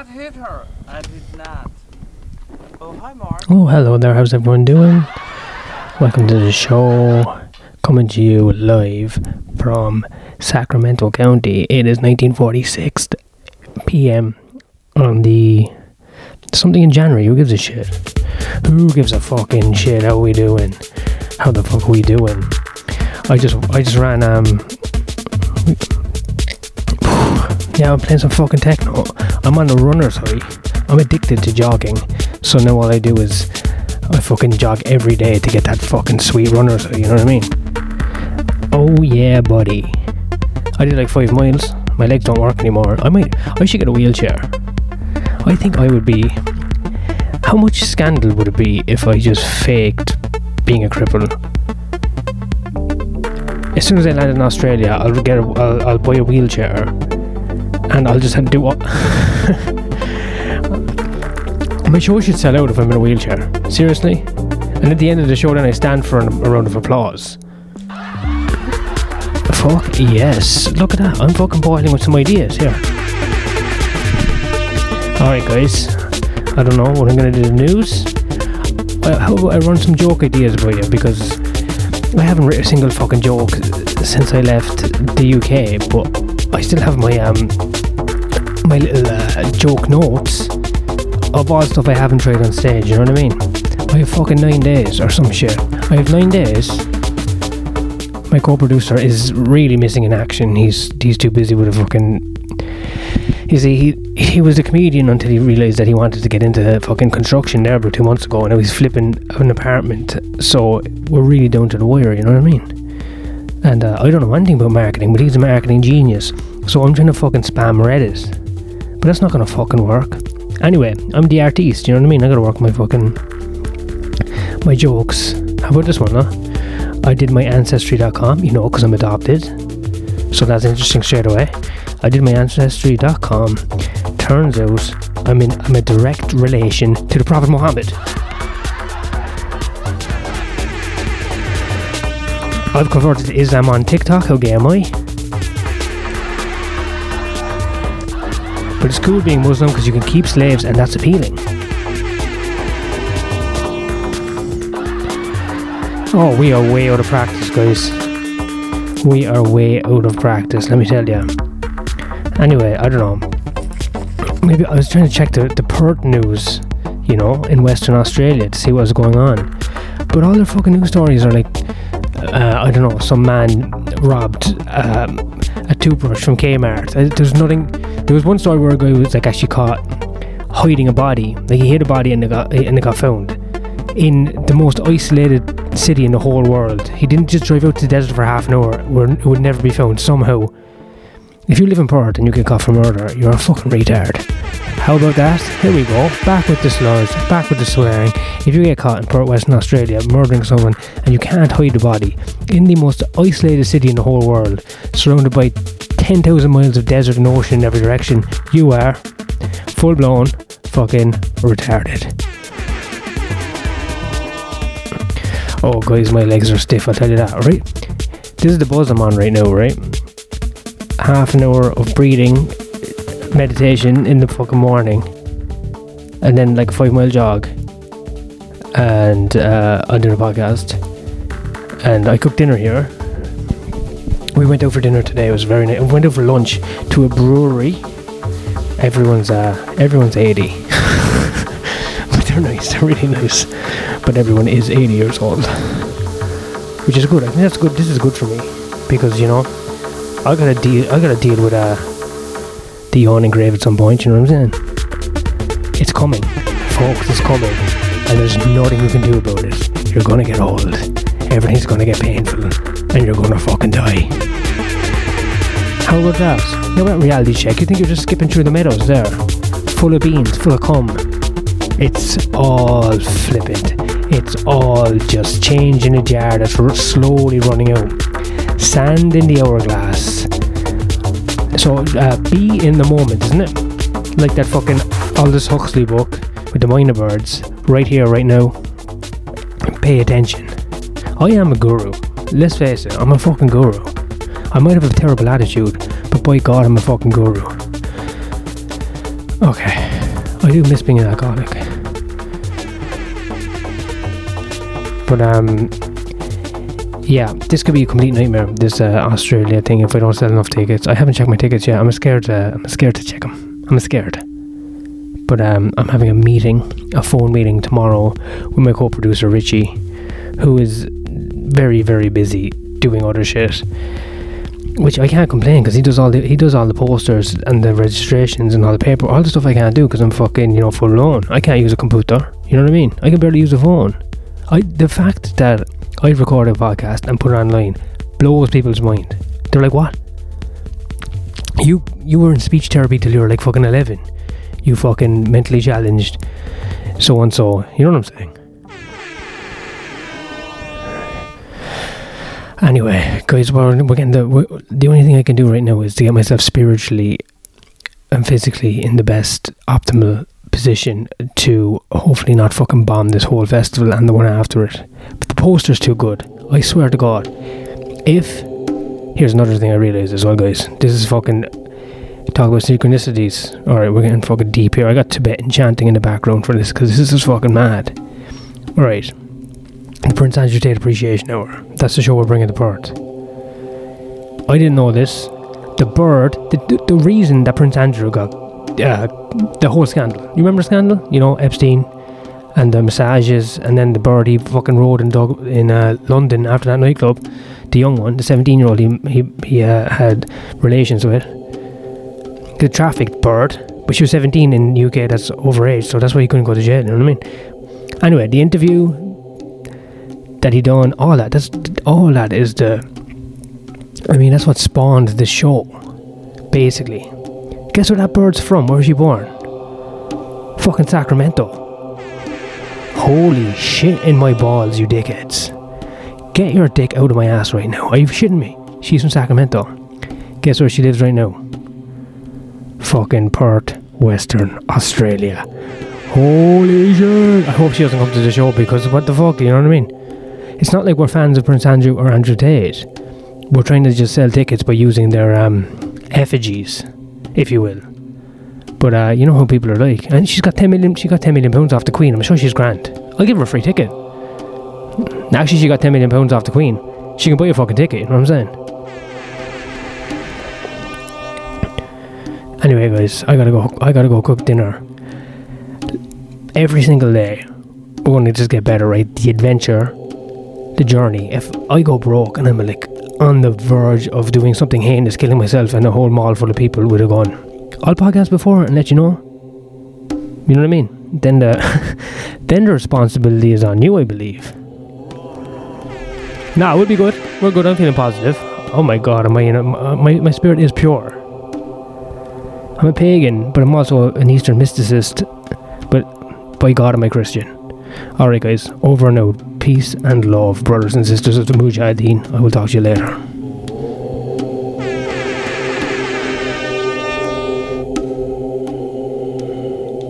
not hit her. I did not. Oh, hi, Mark. Oh, hello there. How's everyone doing? Welcome to the show. Coming to you live from Sacramento County. It is 1946 p.m. on the something in January. Who gives a shit? Who gives a fucking shit? How we doing? How the fuck are we doing? I just I just ran um yeah I'm playing some fucking techno. I'm on the runner's high. I'm addicted to jogging. So now all I do is I fucking jog every day to get that fucking sweet runner's high. You know what I mean? Oh yeah, buddy. I did like five miles. My legs don't work anymore. I might. I should get a wheelchair. I think I would be. How much scandal would it be if I just faked being a cripple? As soon as I land in Australia, I'll get. A, I'll, I'll buy a wheelchair, and I'll just do what. My show should sell out if I'm in a wheelchair. Seriously. And at the end of the show, then I stand for an, a round of applause. Fuck yes. Look at that. I'm fucking boiling with some ideas here. Alright, guys. I don't know what I'm gonna do the news. Uh, how about I run some joke ideas by you because I haven't written a single fucking joke since I left the UK, but I still have my um my little uh, joke notes of all stuff I haven't tried on stage. You know what I mean? I have fucking nine days or some shit. I have nine days my co-producer is really missing in action. He's he's too busy with a fucking. You see, he he was a comedian until he realised that he wanted to get into fucking construction there about two months ago, and now he's flipping an apartment. So we're really down to the wire. You know what I mean? And uh, I don't know anything about marketing, but he's a marketing genius. So I'm trying to fucking spam Reddit, but that's not gonna fucking work. Anyway, I'm the artiste. You know what I mean? I gotta work my fucking my jokes. How about this one, huh? I did my ancestry.com, you know, because I'm adopted. So that's interesting straight away. I did my ancestry.com. Turns out I'm in I'm a direct relation to the Prophet Muhammad. I've converted to Islam on TikTok. How am I? But it's cool being Muslim because you can keep slaves, and that's appealing. Oh, we are way out of practice, guys. We are way out of practice, let me tell you. Anyway, I don't know. Maybe I was trying to check the, the Perth news, you know, in Western Australia to see what was going on. But all their fucking news stories are like, uh, I don't know, some man robbed um, toothbrush from Kmart. Uh, There's nothing. There was one story where a guy was like actually caught hiding a body. Like he hid a body and it got and it got found in the most isolated city in the whole world. He didn't just drive out to the desert for half an hour where it would never be found somehow. If you live in Perth and you get caught for murder, you're a fucking retard. How about that? Here we go. Back with the slurs, back with the swearing. If you get caught in Perth Western Australia, murdering someone and you can't hide the body in the most isolated city in the whole world, surrounded by 10,000 miles of desert and ocean in every direction, you are full blown fucking retarded. Oh, guys, my legs are stiff, I'll tell you that, right? This is the buzz I'm on right now, right? Half an hour of breathing, meditation in the fucking morning, and then like a five mile jog, and uh, I'm doing a podcast. And I cooked dinner here. We went out for dinner today. It was very nice. We went out for lunch to a brewery. Everyone's uh, everyone's 80, but they're nice. They're really nice. But everyone is 80 years old, which is good. I think that's good. This is good for me because you know I gotta deal. I gotta deal with uh, the yawning grave at some point. You know what I'm saying? It's coming, folks. It's coming, and there's nothing you can do about it. You're gonna get old. Everything's gonna get painful, and you're gonna fucking die. How about that? How about reality check? You think you're just skipping through the meadows there, full of beans, full of cum? It's all flippant. It's all just change in a jar that's slowly running out. Sand in the hourglass. So uh, be in the moment, isn't it? Like that fucking Aldous Huxley book with the minor birds. Right here, right now. Pay attention. I am a guru. Let's face it, I'm a fucking guru. I might have a terrible attitude, but by God, I'm a fucking guru. Okay. I do miss being an alcoholic. But um yeah, this could be a complete nightmare. This uh, Australia thing. If I don't sell enough tickets, I haven't checked my tickets yet. I'm scared. To, I'm scared to check them. I'm scared. But um, I'm having a meeting, a phone meeting tomorrow with my co-producer Richie, who is very, very busy doing other shit. Which I can't complain because he does all the he does all the posters and the registrations and all the paper, all the stuff I can't do because I'm fucking you know full blown. I can't use a computer. You know what I mean? I can barely use a phone. I the fact that I record a podcast and put it online blows people's mind. They're like, "What? You you were in speech therapy till you were like fucking eleven. You fucking mentally challenged, so and so. You know what I'm saying?" Anyway, guys, we're, we're getting the we're, the only thing I can do right now is to get myself spiritually and physically in the best optimal position to hopefully not fucking bomb this whole festival and the one after it. But poster's too good. I swear to God. If here's another thing I realised as well, guys. This is fucking talk about synchronicities. Alright, we're getting fucking deep here. I got Tibetan chanting in the background for this because this is fucking mad. Alright. The Prince Andrew Tate Appreciation Hour. That's the show we're bringing to Perth. I didn't know this. The bird, the, the, the reason that Prince Andrew got uh, the whole scandal. You remember scandal? You know, Epstein and the massages, and then the bird he fucking rode in, dog, in uh, London after that nightclub. The young one, the 17 year old, he, he, he uh, had relations with. The trafficked bird, but she was 17 in UK, that's overage, so that's why he couldn't go to jail, you know what I mean? Anyway, the interview that he done, all that, that's all that is the. I mean, that's what spawned the show, basically. Guess where that bird's from? Where was she born? Fucking Sacramento. Holy shit in my balls, you dickheads. Get your dick out of my ass right now. Are you shitting me? She's from Sacramento. Guess where she lives right now? Fucking Perth, Western Australia. Holy shit. I hope she doesn't come to the show because what the fuck, you know what I mean? It's not like we're fans of Prince Andrew or Andrew Tate. We're trying to just sell tickets by using their um, effigies if you will. But uh, you know how people are like, and she's got ten million. She got ten million pounds off the Queen. I'm sure she's grand. I'll give her a free ticket. Actually, she got ten million pounds off the Queen. She can buy a fucking ticket. You know what I'm saying? Anyway, guys, I gotta go. I gotta go cook dinner. Every single day, we're gonna just get better, right? The adventure, the journey. If I go broke and I'm like, on the verge of doing something heinous, killing myself and a whole mall full of people with a gun, I'll podcast before and let you know. You know what I mean? Then the then the responsibility is on you, I believe. Nah, we'll be good. We're good. I'm feeling positive. Oh my god, in a, uh, my my spirit is pure. I'm a pagan, but I'm also an Eastern mysticist. But by God, am I Christian? Alright, guys, over and out. Peace and love, brothers and sisters of the Mujahideen. I will talk to you later.